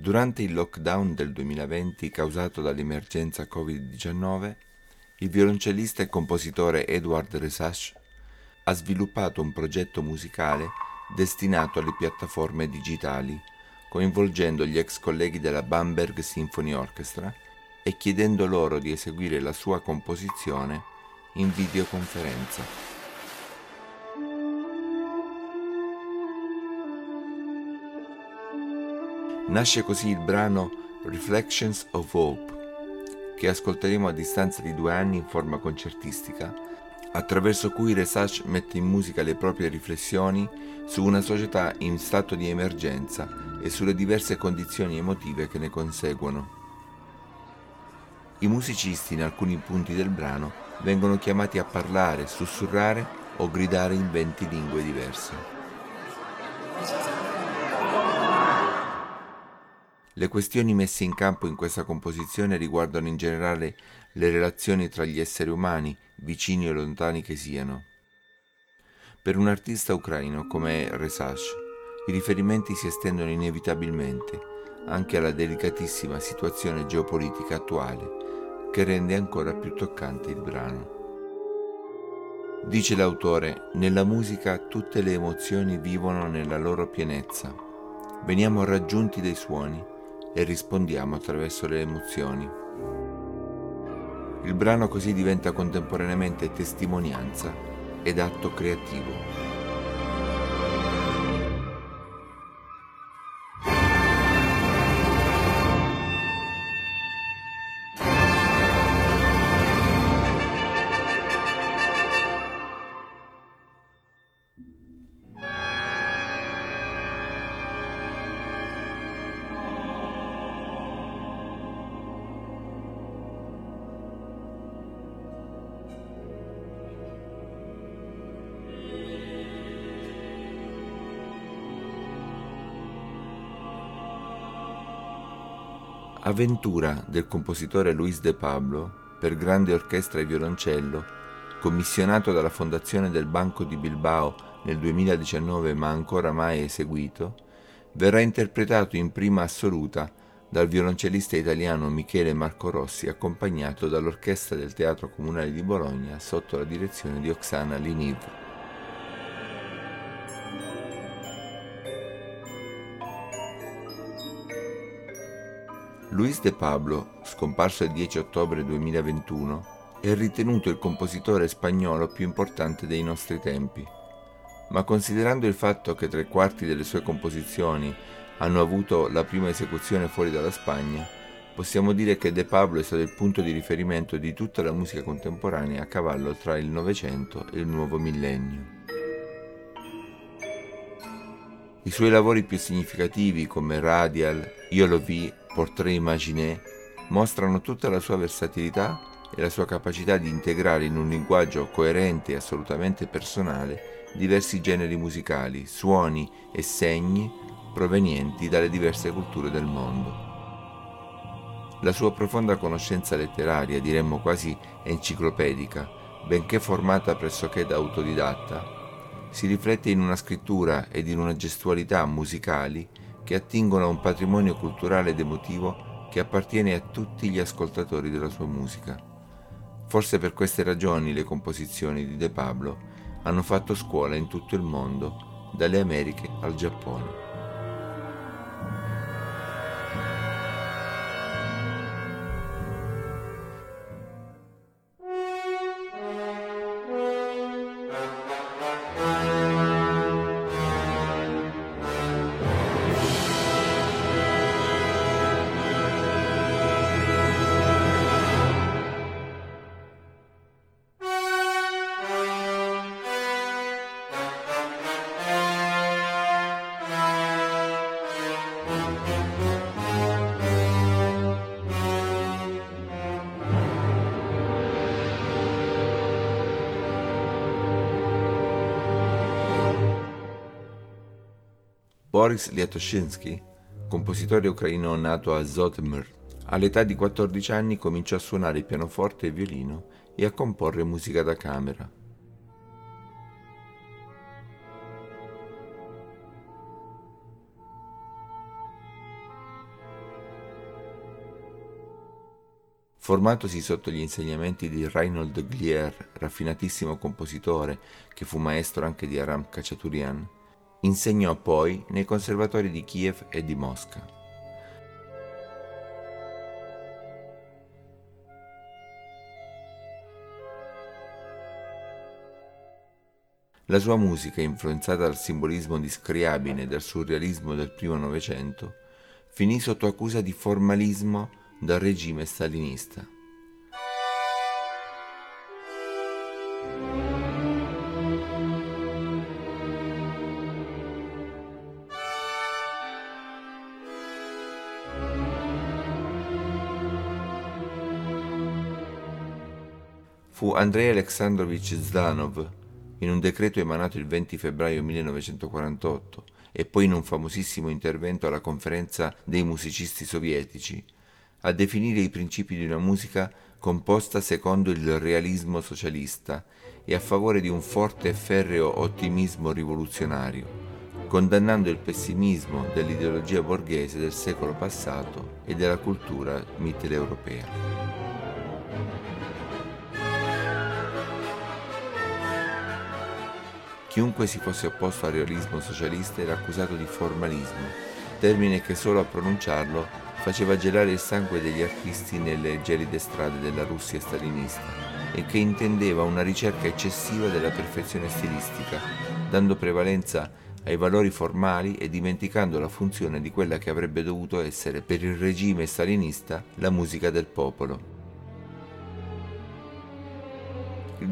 Durante il lockdown del 2020 causato dall'emergenza Covid-19, il violoncellista e compositore Edward Resach ha sviluppato un progetto musicale destinato alle piattaforme digitali, coinvolgendo gli ex colleghi della Bamberg Symphony Orchestra e chiedendo loro di eseguire la sua composizione in videoconferenza. Nasce così il brano Reflections of Hope, che ascolteremo a distanza di due anni in forma concertistica, attraverso cui Resach mette in musica le proprie riflessioni su una società in stato di emergenza e sulle diverse condizioni emotive che ne conseguono. I musicisti in alcuni punti del brano vengono chiamati a parlare, sussurrare o gridare in venti lingue diverse. Le questioni messe in campo in questa composizione riguardano in generale le relazioni tra gli esseri umani, vicini o lontani che siano. Per un artista ucraino come Resach, i riferimenti si estendono inevitabilmente anche alla delicatissima situazione geopolitica attuale che rende ancora più toccante il brano. Dice l'autore, nella musica tutte le emozioni vivono nella loro pienezza. Veniamo raggiunti dai suoni e rispondiamo attraverso le emozioni. Il brano così diventa contemporaneamente testimonianza ed atto creativo. Avventura del compositore Luis de Pablo per grande orchestra e violoncello, commissionato dalla Fondazione del Banco di Bilbao nel 2019 ma ancora mai eseguito, verrà interpretato in prima assoluta dal violoncellista italiano Michele Marco Rossi accompagnato dall'orchestra del Teatro Comunale di Bologna sotto la direzione di Oksana Liniv. Luis de Pablo, scomparso il 10 ottobre 2021, è ritenuto il compositore spagnolo più importante dei nostri tempi. Ma considerando il fatto che tre quarti delle sue composizioni hanno avuto la prima esecuzione fuori dalla Spagna, possiamo dire che De Pablo è stato il punto di riferimento di tutta la musica contemporanea a cavallo tra il Novecento e il nuovo millennio. I suoi lavori più significativi come Radial, Io lo vi Portrait Imaginé mostrano tutta la sua versatilità e la sua capacità di integrare in un linguaggio coerente e assolutamente personale diversi generi musicali, suoni e segni provenienti dalle diverse culture del mondo. La sua profonda conoscenza letteraria, diremmo quasi enciclopedica, benché formata pressoché da autodidatta, si riflette in una scrittura ed in una gestualità musicali che attingono a un patrimonio culturale ed emotivo che appartiene a tutti gli ascoltatori della sua musica. Forse per queste ragioni le composizioni di De Pablo hanno fatto scuola in tutto il mondo, dalle Americhe al Giappone. Boris Liatoshinsky, compositore ucraino nato a Zotmr, all'età di 14 anni cominciò a suonare pianoforte e violino e a comporre musica da camera. Formatosi sotto gli insegnamenti di Reinhold Glier, raffinatissimo compositore che fu maestro anche di Aram Khachaturian, insegnò poi nei conservatori di Kiev e di Mosca. La sua musica, influenzata dal simbolismo di Scriabine e dal surrealismo del primo Novecento, finì sotto accusa di formalismo dal regime stalinista. Fu Andrei Alexandrovich Zdanov, in un decreto emanato il 20 febbraio 1948 e poi in un famosissimo intervento alla conferenza dei musicisti sovietici, a definire i principi di una musica composta secondo il realismo socialista e a favore di un forte e ferreo ottimismo rivoluzionario, condannando il pessimismo dell'ideologia borghese del secolo passato e della cultura mitteleuropea. Chiunque si fosse opposto al realismo socialista era accusato di formalismo, termine che solo a pronunciarlo faceva gelare il sangue degli artisti nelle gelide strade della Russia stalinista e che intendeva una ricerca eccessiva della perfezione stilistica, dando prevalenza ai valori formali e dimenticando la funzione di quella che avrebbe dovuto essere per il regime stalinista la musica del popolo.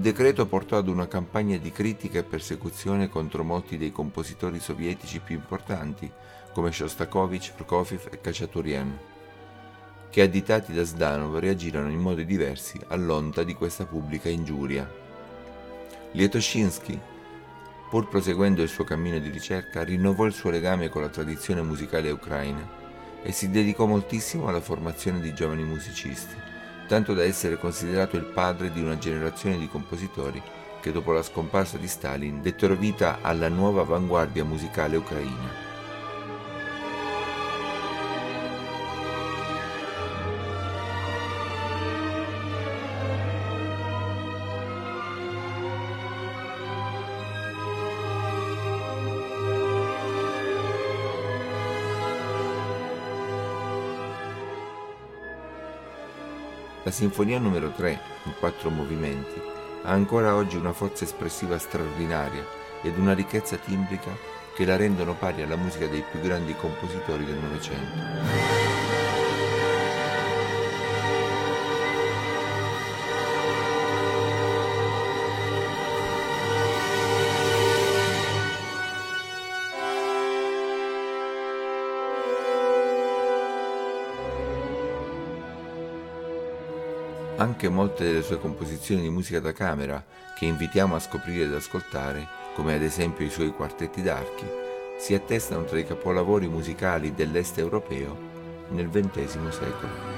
Decreto portò ad una campagna di critica e persecuzione contro molti dei compositori sovietici più importanti, come Shostakovich, Prokofiev e Khachaturian, che additati da Zdanov reagirono in modi diversi all'onta di questa pubblica ingiuria. Lietoshinsky, pur proseguendo il suo cammino di ricerca, rinnovò il suo legame con la tradizione musicale ucraina e si dedicò moltissimo alla formazione di giovani musicisti, tanto da essere considerato il padre di una generazione di compositori che dopo la scomparsa di Stalin dettero vita alla nuova avanguardia musicale ucraina. La Sinfonia numero 3, in quattro movimenti, ha ancora oggi una forza espressiva straordinaria ed una ricchezza timbrica che la rendono pari alla musica dei più grandi compositori del Novecento. Anche molte delle sue composizioni di musica da camera, che invitiamo a scoprire ed ascoltare, come ad esempio i suoi quartetti d'archi, si attestano tra i capolavori musicali dell'est europeo nel XX secolo.